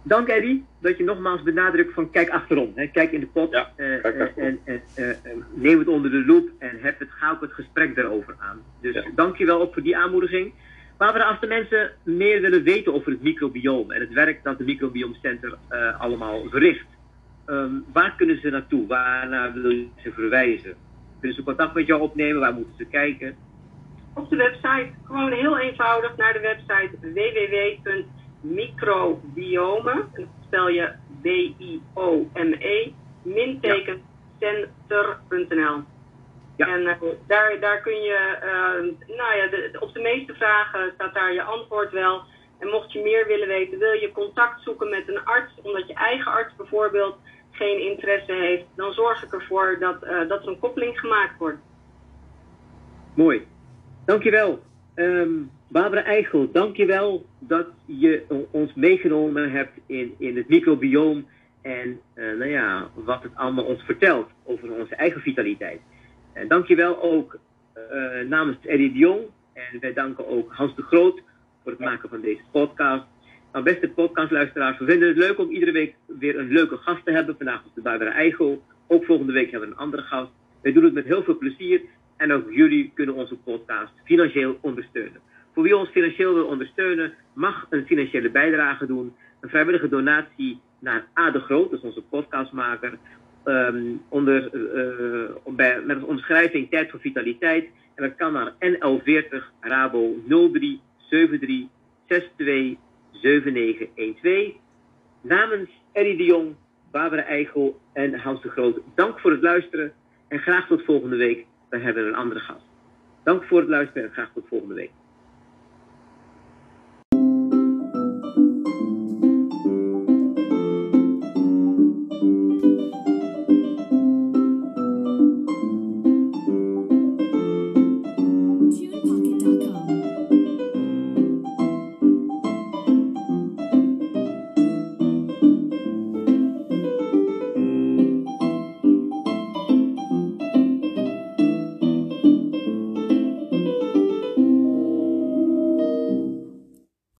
Dank Eddie dat je nogmaals benadrukt van kijk achterom. Hè. Kijk in de pot ja, uh, en, en uh, neem het onder de loep en heb het, ga ook het gesprek daarover aan. Dus ja. dank je wel ook voor die aanmoediging. Maar als de mensen meer willen weten over het microbiome en het werk dat de Microbiome Center allemaal verricht, um, waar kunnen ze naartoe? Waarnaar willen je ze verwijzen? Kunnen ze contact met jou opnemen? Waar moeten ze kijken? Op de website. Gewoon heel eenvoudig naar de website www microbiome, dat spel je B-I-O-M-E, minteken center.nl. Ja. En uh, daar, daar kun je, uh, nou ja, de, op de meeste vragen staat daar je antwoord wel. En mocht je meer willen weten, wil je contact zoeken met een arts, omdat je eigen arts bijvoorbeeld geen interesse heeft, dan zorg ik ervoor dat, uh, dat er een koppeling gemaakt wordt. Mooi. Dankjewel. Um, Barbara Eichel, dankjewel dat je ons meegenomen hebt in, in het microbioom en uh, nou ja, wat het allemaal ons vertelt over onze eigen vitaliteit. En dankjewel ook uh, namens Eddie de Jong en wij danken ook Hans de Groot voor het maken van deze podcast. Nou, beste podcastluisteraars, we vinden het leuk om iedere week weer een leuke gast te hebben. Vandaag was de Barbara Eichel. Ook volgende week hebben we een andere gast. Wij doen het met heel veel plezier en ook jullie kunnen onze podcast financieel ondersteunen. Voor wie ons financieel wil ondersteunen, mag een financiële bijdrage doen. Een vrijwillige donatie naar A de Groot, is onze podcastmaker. Um, onder, uh, bij, met als omschrijving Tijd voor Vitaliteit. En dat kan naar NL40 Rabo 03 73 62 7912. Namens Eddie de Jong, Barbara Eichel en Hans de Groot, dank voor het luisteren. En graag tot volgende week. We hebben een andere gast. Dank voor het luisteren en graag tot volgende week.